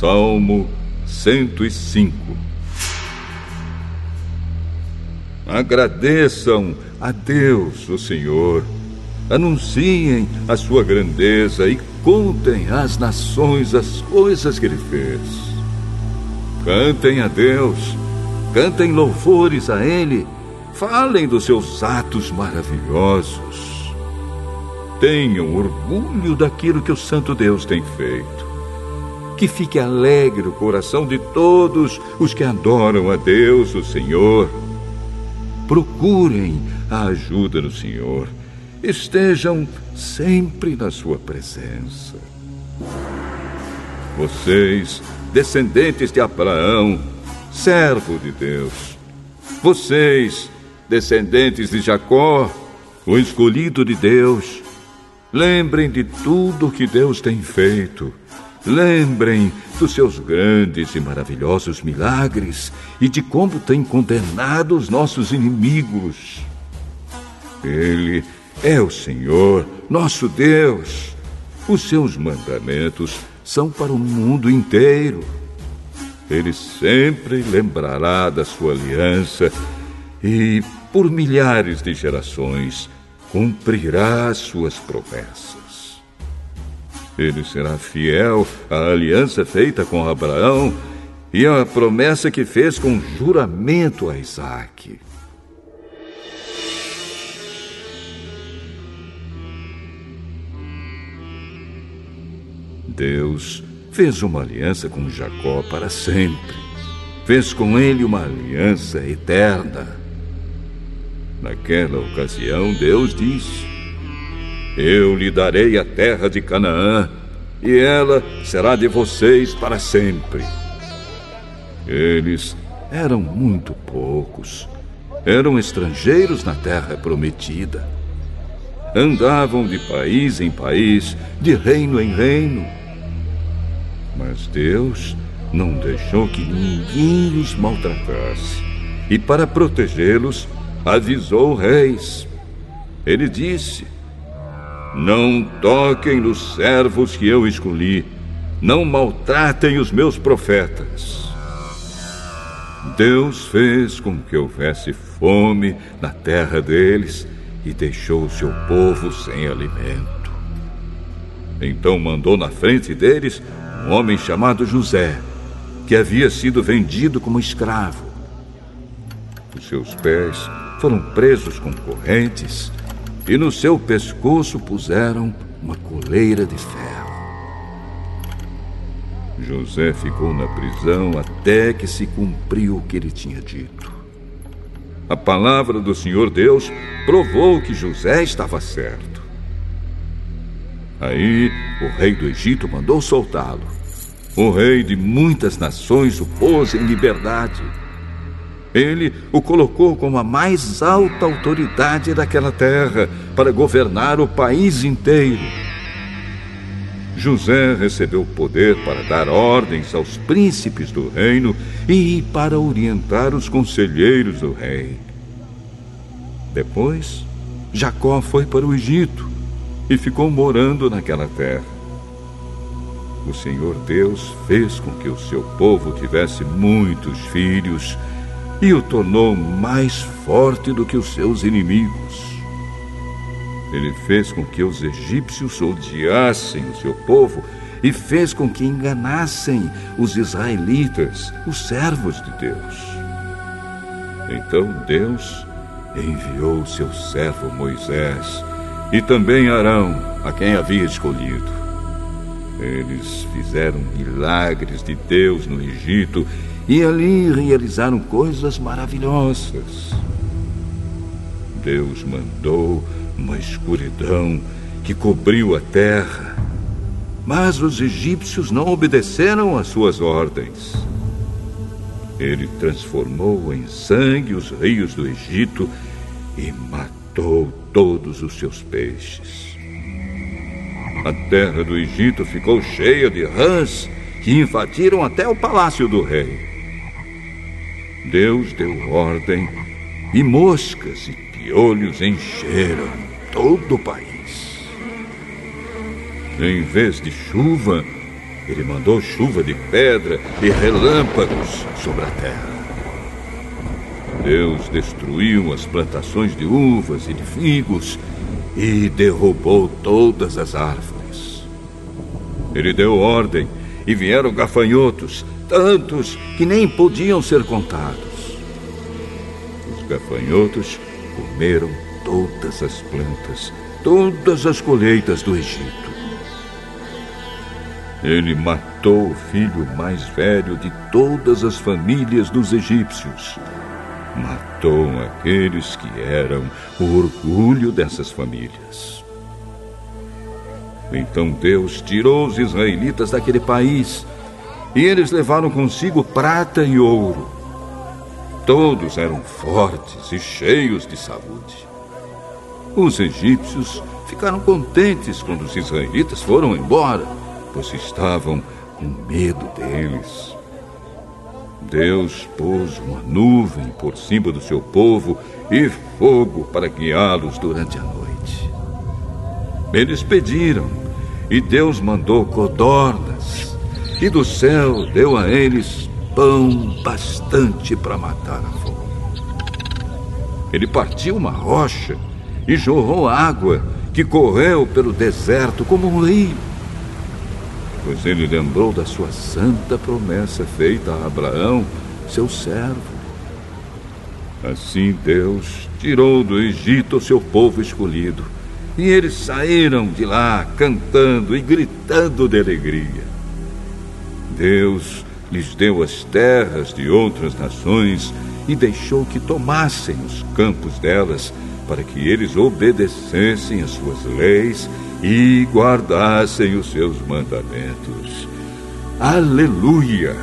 Salmo 105 Agradeçam a Deus, o Senhor. Anunciem a sua grandeza e contem às nações as coisas que ele fez. Cantem a Deus, cantem louvores a Ele, falem dos seus atos maravilhosos. Tenham orgulho daquilo que o Santo Deus tem feito. Que fique alegre o coração de todos os que adoram a Deus, o Senhor. Procurem a ajuda do Senhor. Estejam sempre na Sua presença. Vocês, descendentes de Abraão, servo de Deus. Vocês, descendentes de Jacó, o escolhido de Deus, lembrem de tudo que Deus tem feito Lembrem dos seus grandes e maravilhosos milagres e de como tem condenado os nossos inimigos. Ele é o Senhor, nosso Deus. Os seus mandamentos são para o mundo inteiro. Ele sempre lembrará da sua aliança e, por milhares de gerações, cumprirá as suas promessas. Ele será fiel à aliança feita com Abraão e à promessa que fez com juramento a Isaac. Deus fez uma aliança com Jacó para sempre. Fez com ele uma aliança eterna. Naquela ocasião, Deus disse: eu lhe darei a terra de Canaã, e ela será de vocês para sempre. Eles eram muito poucos. Eram estrangeiros na terra prometida. Andavam de país em país, de reino em reino. Mas Deus não deixou que ninguém os maltratasse. E para protegê-los, avisou reis. Ele disse: não toquem nos servos que eu escolhi. Não maltratem os meus profetas. Deus fez com que houvesse fome na terra deles e deixou o seu povo sem alimento. Então mandou na frente deles um homem chamado José, que havia sido vendido como escravo. Os seus pés foram presos com correntes e no seu pescoço puseram uma coleira de ferro. José ficou na prisão até que se cumpriu o que ele tinha dito. A palavra do Senhor Deus provou que José estava certo. Aí o rei do Egito mandou soltá-lo. O rei de muitas nações o pôs em liberdade ele o colocou como a mais alta autoridade daquela terra para governar o país inteiro. José recebeu poder para dar ordens aos príncipes do reino e para orientar os conselheiros do rei. Depois, Jacó foi para o Egito e ficou morando naquela terra. O Senhor Deus fez com que o seu povo tivesse muitos filhos e o tornou mais forte do que os seus inimigos. Ele fez com que os egípcios odiassem o seu povo e fez com que enganassem os israelitas, os servos de Deus. Então Deus enviou seu servo Moisés e também Arão, a quem havia escolhido. Eles fizeram milagres de Deus no Egito e ali realizaram coisas maravilhosas. Deus mandou uma escuridão que cobriu a terra, mas os egípcios não obedeceram às suas ordens. Ele transformou em sangue os rios do Egito e matou todos os seus peixes. A terra do Egito ficou cheia de rãs que invadiram até o palácio do rei. Deus deu ordem e moscas e piolhos encheram todo o país. Em vez de chuva, ele mandou chuva de pedra e relâmpagos sobre a terra. Deus destruiu as plantações de uvas e de figos e derrubou todas as árvores. Ele deu ordem e vieram gafanhotos, tantos que nem podiam ser contados. Os gafanhotos comeram todas as plantas, todas as colheitas do Egito. Ele matou o filho mais velho de todas as famílias dos egípcios matou aqueles que eram o orgulho dessas famílias. Então Deus tirou os israelitas daquele país e eles levaram consigo prata e ouro. Todos eram fortes e cheios de saúde. Os egípcios ficaram contentes quando os israelitas foram embora, pois estavam com medo deles. Deus pôs uma nuvem por cima do seu povo e fogo para guiá-los durante a noite. Eles pediram, e Deus mandou codornas, e do céu deu a eles pão bastante para matar a fome. Ele partiu uma rocha e jorrou água que correu pelo deserto como um rio pois ele lembrou da sua santa promessa feita a Abraão, seu servo. Assim Deus tirou do Egito o seu povo escolhido, e eles saíram de lá cantando e gritando de alegria. Deus lhes deu as terras de outras nações e deixou que tomassem os campos delas, para que eles obedecessem às suas leis e guardassem os seus mandamentos. Aleluia!